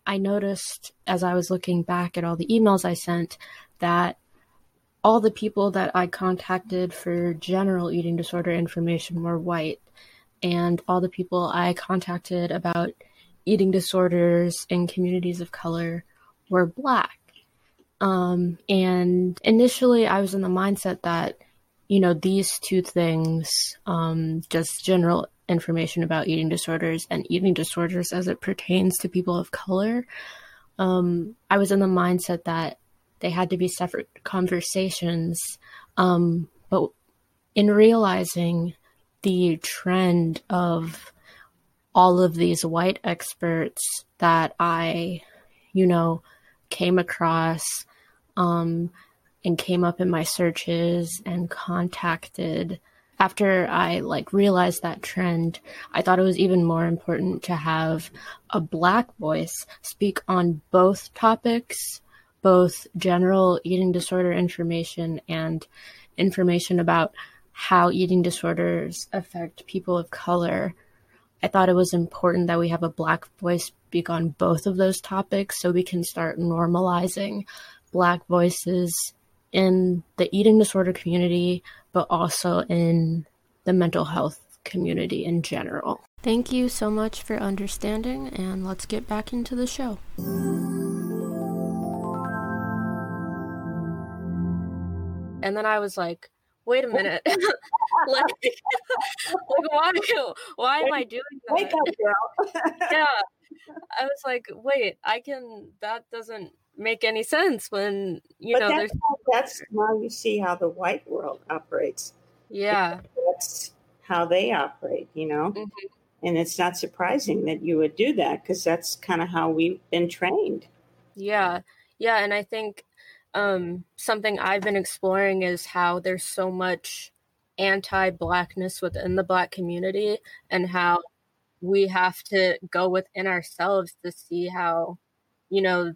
I noticed as I was looking back at all the emails I sent that all the people that I contacted for general eating disorder information were white, and all the people I contacted about eating disorders in communities of color were black. Um, and initially, I was in the mindset that, you know, these two things, um, just general information about eating disorders and eating disorders as it pertains to people of color, um, I was in the mindset that they had to be separate conversations. Um, but in realizing the trend of all of these white experts that I, you know, came across um, and came up in my searches and contacted. After I like realized that trend, I thought it was even more important to have a black voice speak on both topics, both general eating disorder information and information about how eating disorders affect people of color I thought it was important that we have a Black voice speak on both of those topics so we can start normalizing Black voices in the eating disorder community, but also in the mental health community in general. Thank you so much for understanding, and let's get back into the show. And then I was like, wait a minute. like, like, why, why am I doing that? Wake up, girl. yeah. I was like, wait, I can, that doesn't make any sense when, you but know, that's there's. How, that's now you see how the white world operates. Yeah. That's how they operate, you know? Mm-hmm. And it's not surprising that you would do that because that's kind of how we've been trained. Yeah. Yeah. And I think um, something I've been exploring is how there's so much anti blackness within the black community and how we have to go within ourselves to see how, you know,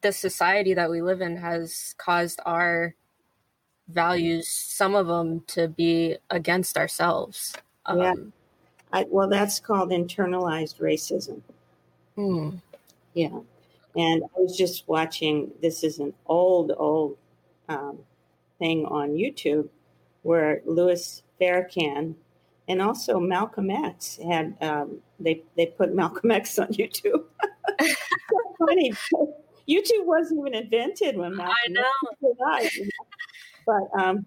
the society that we live in has caused our values, some of them, to be against ourselves. Um, yeah. I, well, that's called internalized racism. Hmm. Yeah. And I was just watching, this is an old, old um, thing on YouTube where Louis Farrakhan and also Malcolm X had, um, they, they put Malcolm X on YouTube. funny. YouTube wasn't even invented when Malcolm I know. X died. You know? But um,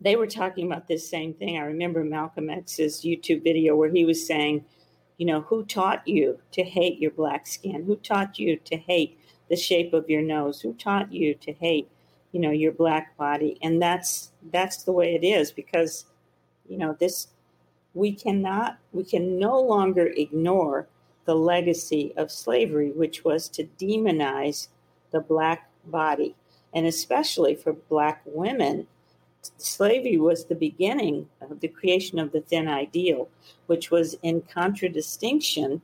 they were talking about this same thing. I remember Malcolm X's YouTube video where he was saying, you know, who taught you to hate your black skin? Who taught you to hate the shape of your nose? Who taught you to hate, you know, your black body? And that's that's the way it is because, you know, this we cannot we can no longer ignore the legacy of slavery, which was to demonize the black body, and especially for black women slavery was the beginning of the creation of the thin ideal, which was in contradistinction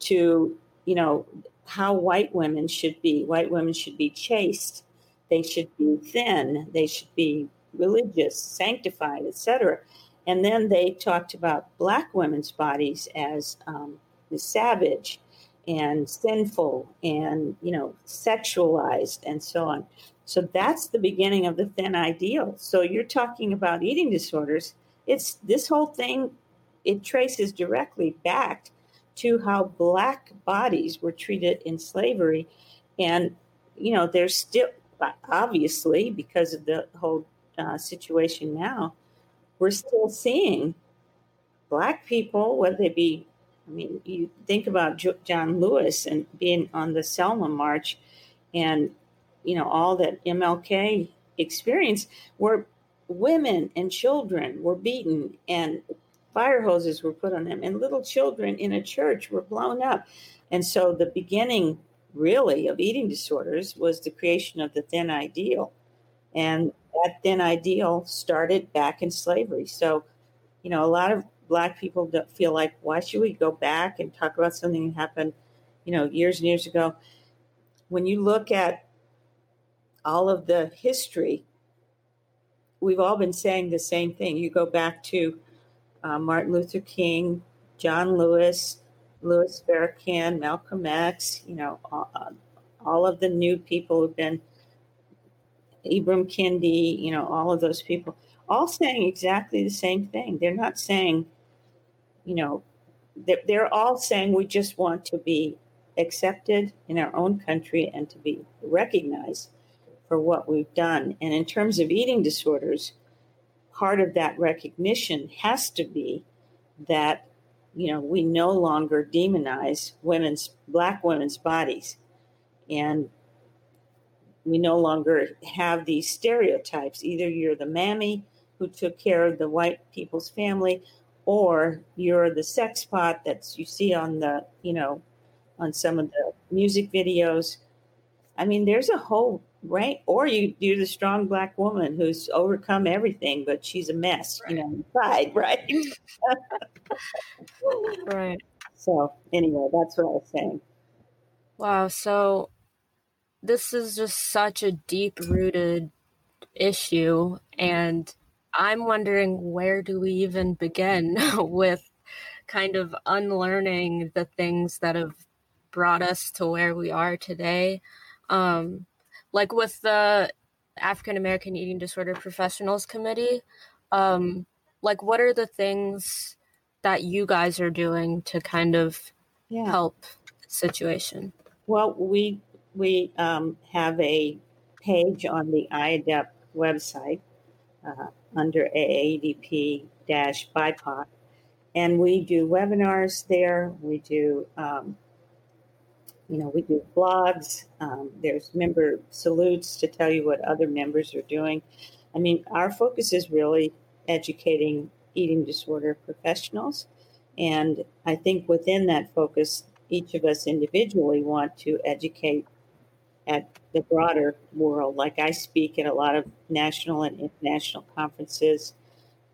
to, you know, how white women should be. White women should be chaste, they should be thin, they should be religious, sanctified, etc. And then they talked about black women's bodies as um, savage and sinful and you know sexualized and so on so that's the beginning of the thin ideal. So you're talking about eating disorders. It's this whole thing, it traces directly back to how black bodies were treated in slavery. And, you know, there's still, obviously, because of the whole uh, situation now, we're still seeing black people, whether they be, I mean, you think about John Lewis and being on the Selma March and you know, all that MLK experienced were women and children were beaten and fire hoses were put on them and little children in a church were blown up. And so the beginning really of eating disorders was the creation of the thin ideal. And that thin ideal started back in slavery. So, you know, a lot of black people don't feel like why should we go back and talk about something that happened, you know, years and years ago. When you look at all of the history, we've all been saying the same thing. You go back to uh, Martin Luther King, John Lewis, Louis Farrakhan, Malcolm X, you know, all, of the new people who've been Ibram Kendi, you know, all of those people, all saying exactly the same thing. They're not saying, you know, they're all saying we just want to be accepted in our own country and to be recognized for what we've done. And in terms of eating disorders, part of that recognition has to be that you know we no longer demonize women's black women's bodies. And we no longer have these stereotypes. Either you're the mammy who took care of the white people's family or you're the sex pot that you see on the you know on some of the music videos. I mean there's a whole right? Or you you're the strong black woman who's overcome everything but she's a mess right. you know inside right? Right. So anyway that's what i was saying. Wow so this is just such a deep rooted issue and i'm wondering where do we even begin with kind of unlearning the things that have brought us to where we are today? Um like with the African American Eating Disorder Professionals Committee, um, like what are the things that you guys are doing to kind of yeah. help the situation? Well, we we um, have a page on the IAEDP website uh, under AADP dash BIPOC, and we do webinars there. We do um, you know, we do blogs. Um, there's member salutes to tell you what other members are doing. I mean, our focus is really educating eating disorder professionals. And I think within that focus, each of us individually want to educate at the broader world. Like I speak at a lot of national and international conferences,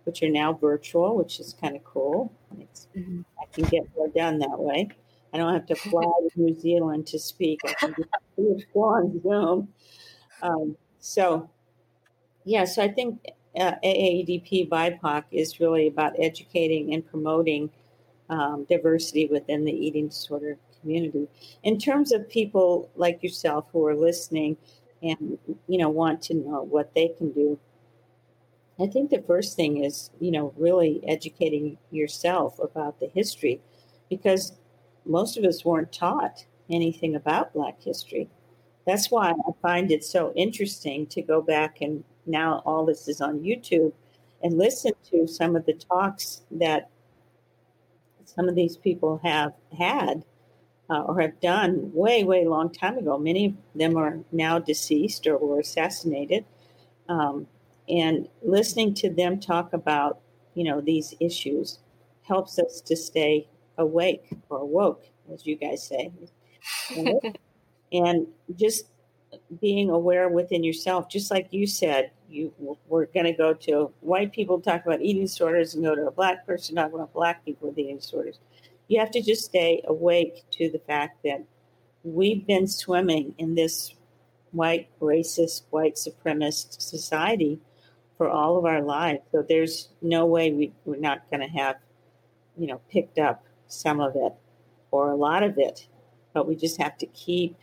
which are now virtual, which is kind of cool. Mm-hmm. I can get more done that way. I don't have to fly to New Zealand to speak. I can just go on Zoom. Um, so, yeah, so I think uh, AADP BIPOC is really about educating and promoting um, diversity within the eating disorder community. In terms of people like yourself who are listening and you know want to know what they can do, I think the first thing is you know really educating yourself about the history because most of us weren't taught anything about Black history. That's why I find it so interesting to go back and now all this is on YouTube and listen to some of the talks that some of these people have had uh, or have done way, way long time ago. Many of them are now deceased or were assassinated. Um, and listening to them talk about, you know, these issues helps us to stay awake or awoke, as you guys say. and just being aware within yourself, just like you said, you we're going to go to white people talk about eating disorders and go to a black person talk about black people with eating disorders. You have to just stay awake to the fact that we've been swimming in this white racist, white supremacist society for all of our lives. So there's no way we, we're not going to have, you know, picked up some of it or a lot of it, but we just have to keep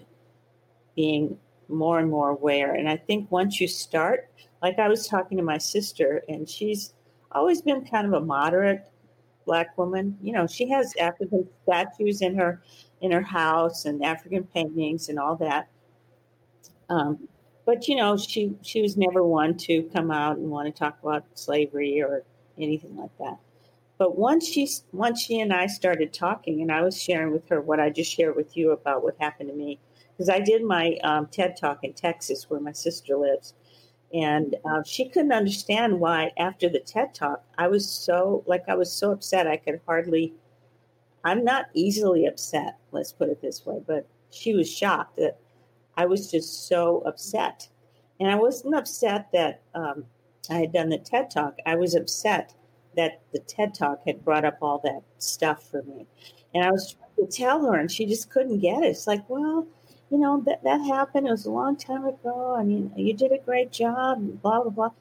being more and more aware. And I think once you start, like I was talking to my sister, and she's always been kind of a moderate black woman. You know, she has African statues in her in her house and African paintings and all that. Um, but you know, she she was never one to come out and want to talk about slavery or anything like that. But once she once she and I started talking, and I was sharing with her what I just shared with you about what happened to me, because I did my um, TED talk in Texas, where my sister lives, and uh, she couldn't understand why after the TED talk I was so like I was so upset I could hardly. I'm not easily upset, let's put it this way, but she was shocked that I was just so upset, and I wasn't upset that um, I had done the TED talk. I was upset that the TED Talk had brought up all that stuff for me. And I was trying to tell her, and she just couldn't get it. It's like, well, you know, that, that happened. It was a long time ago. I mean, you did a great job, blah, blah, blah.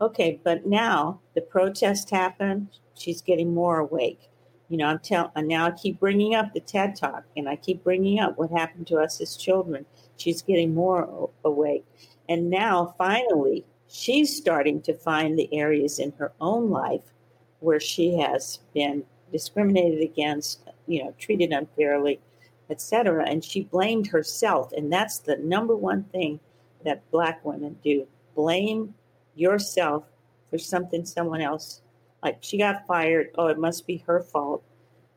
Okay, but now the protest happened. She's getting more awake. You know, I'm telling, and now I keep bringing up the TED Talk and I keep bringing up what happened to us as children. She's getting more awake. And now finally, she's starting to find the areas in her own life where she has been discriminated against, you know, treated unfairly, etc. And she blamed herself, and that's the number one thing that Black women do: blame yourself for something someone else. Like she got fired. Oh, it must be her fault.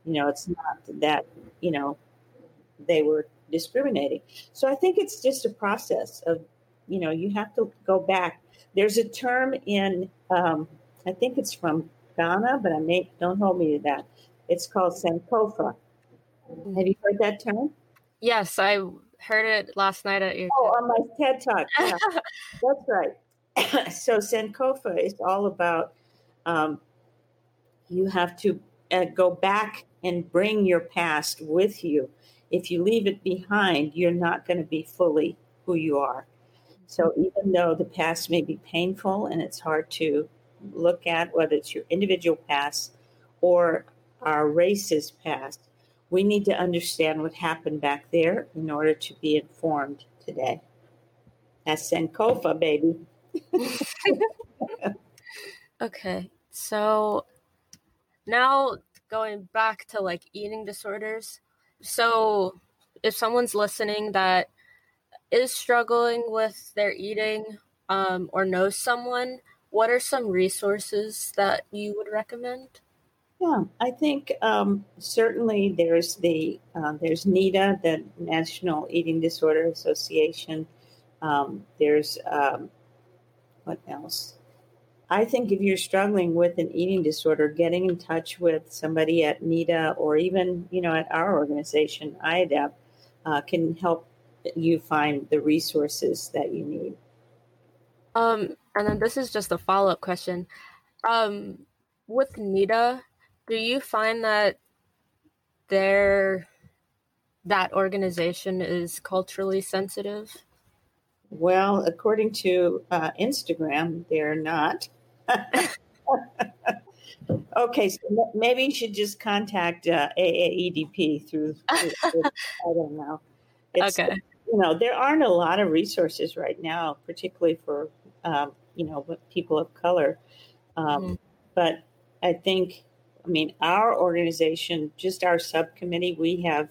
You know, it's not that. You know, they were discriminating. So I think it's just a process of, you know, you have to go back. There's a term in, um, I think it's from Ghana, but I may don't hold me to that. It's called Sankofa. Have you heard that term? Yes, I heard it last night at your. Oh, on my TED Talk. Yeah, that's right. so Sankofa is all about um, you have to uh, go back and bring your past with you. If you leave it behind, you're not going to be fully who you are. So even though the past may be painful and it's hard to look at, whether it's your individual past or our race's past, we need to understand what happened back there in order to be informed today. That's Sankofa, baby. okay, so now going back to like eating disorders. So if someone's listening that is struggling with their eating um, or knows someone, what are some resources that you would recommend? Yeah, I think um, certainly there's the uh, there's NEDA, the National Eating Disorder Association. Um, there's um, what else? I think if you're struggling with an eating disorder, getting in touch with somebody at NEDA or even you know at our organization IAEDP uh, can help you find the resources that you need. Um, and then this is just a follow up question. Um, with NEDA, do you find that their that organization is culturally sensitive? Well, according to uh, Instagram, they're not. okay, so maybe you should just contact uh, IAEDP through, through, I don't know. It's, okay. You know, there aren't a lot of resources right now, particularly for, um, you know, people of color. Um, mm-hmm. But I think I mean, our organization, just our subcommittee, we have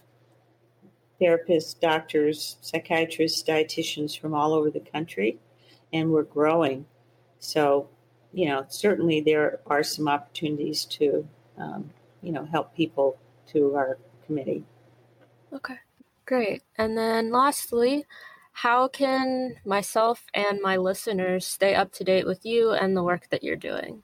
therapists, doctors, psychiatrists, dietitians from all over the country, and we're growing. So, you know, certainly there are some opportunities to, um, you know, help people to our committee. Okay, great. And then lastly, how can myself and my listeners stay up to date with you and the work that you're doing?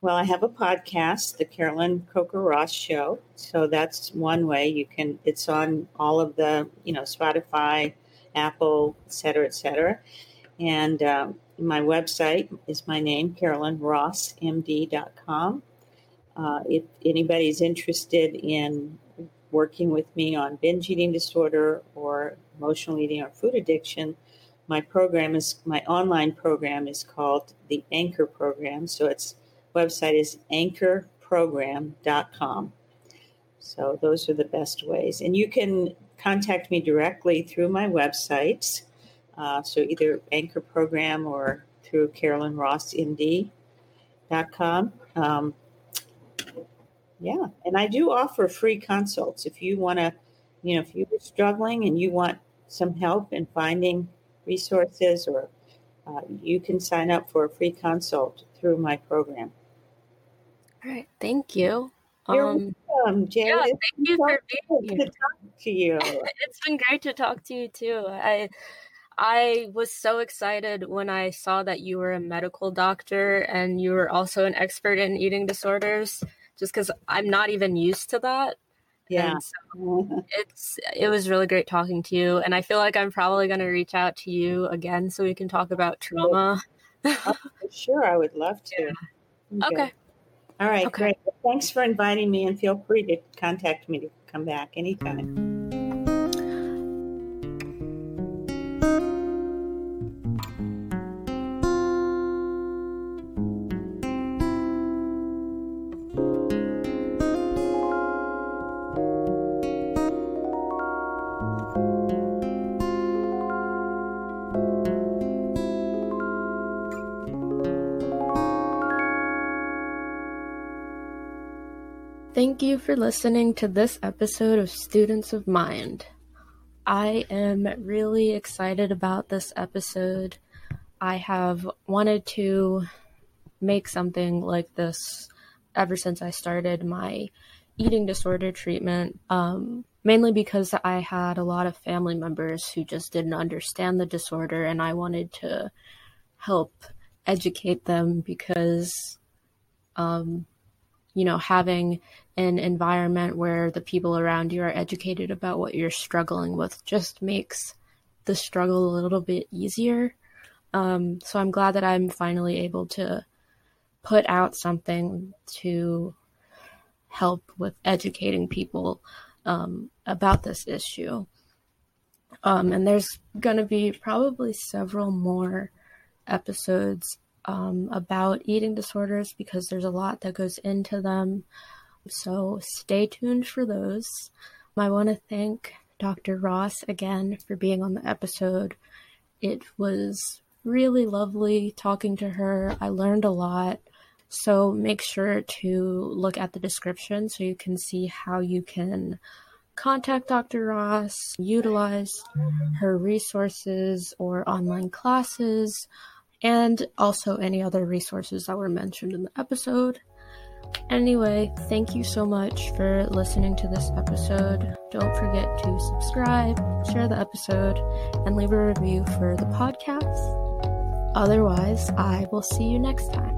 Well, I have a podcast, the Carolyn Coker Ross Show. So that's one way you can. It's on all of the, you know, Spotify, Apple, et cetera, et cetera. And um, my website is my name, CarolynRossMD.com. Uh, if anybody's interested in working with me on binge eating disorder or emotional eating or food addiction, my program is my online program is called the Anchor Program. So it's website is anchorprogram.com. So those are the best ways. And you can contact me directly through my websites. Uh, so either Anchor Program or through CarolynRossMD.com. Um, yeah, and I do offer free consults if you want to, you know, if you're struggling and you want some help in finding resources, or uh, you can sign up for a free consult through my program. All right, thank you. You're um, welcome, Janet. Yeah, thank you for being here. To talk to you. it's been great to talk to you too. I I was so excited when I saw that you were a medical doctor and you were also an expert in eating disorders. Just because I'm not even used to that. Yeah, so it's it was really great talking to you, and I feel like I'm probably going to reach out to you again so we can talk about trauma. oh, sure, I would love to. Yeah. Okay. All right, okay. great. Well, thanks for inviting me, and feel free to contact me to come back anytime. For listening to this episode of Students of Mind. I am really excited about this episode. I have wanted to make something like this ever since I started my eating disorder treatment, um, mainly because I had a lot of family members who just didn't understand the disorder, and I wanted to help educate them because, um, you know, having an environment where the people around you are educated about what you're struggling with just makes the struggle a little bit easier. Um, so I'm glad that I'm finally able to put out something to help with educating people um, about this issue. Um, and there's going to be probably several more episodes um, about eating disorders because there's a lot that goes into them. So stay tuned for those. I want to thank Dr. Ross again for being on the episode. It was really lovely talking to her. I learned a lot. So make sure to look at the description so you can see how you can contact Dr. Ross, utilize her resources or online classes, and also any other resources that were mentioned in the episode. Anyway, thank you so much for listening to this episode. Don't forget to subscribe, share the episode, and leave a review for the podcast. Otherwise, I will see you next time.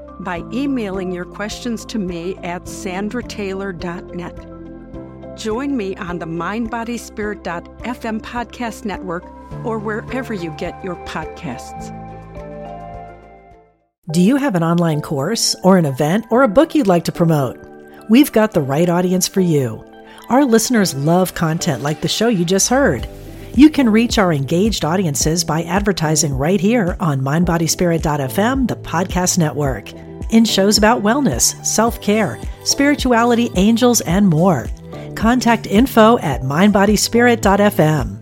by emailing your questions to me at sandrataylor.net. Join me on the mindbodyspirit.fm podcast network or wherever you get your podcasts. Do you have an online course or an event or a book you'd like to promote? We've got the right audience for you. Our listeners love content like the show you just heard. You can reach our engaged audiences by advertising right here on mindbodyspirit.fm, the podcast network in shows about wellness, self care, spirituality, angels, and more. Contact info at mindbodyspirit.fm.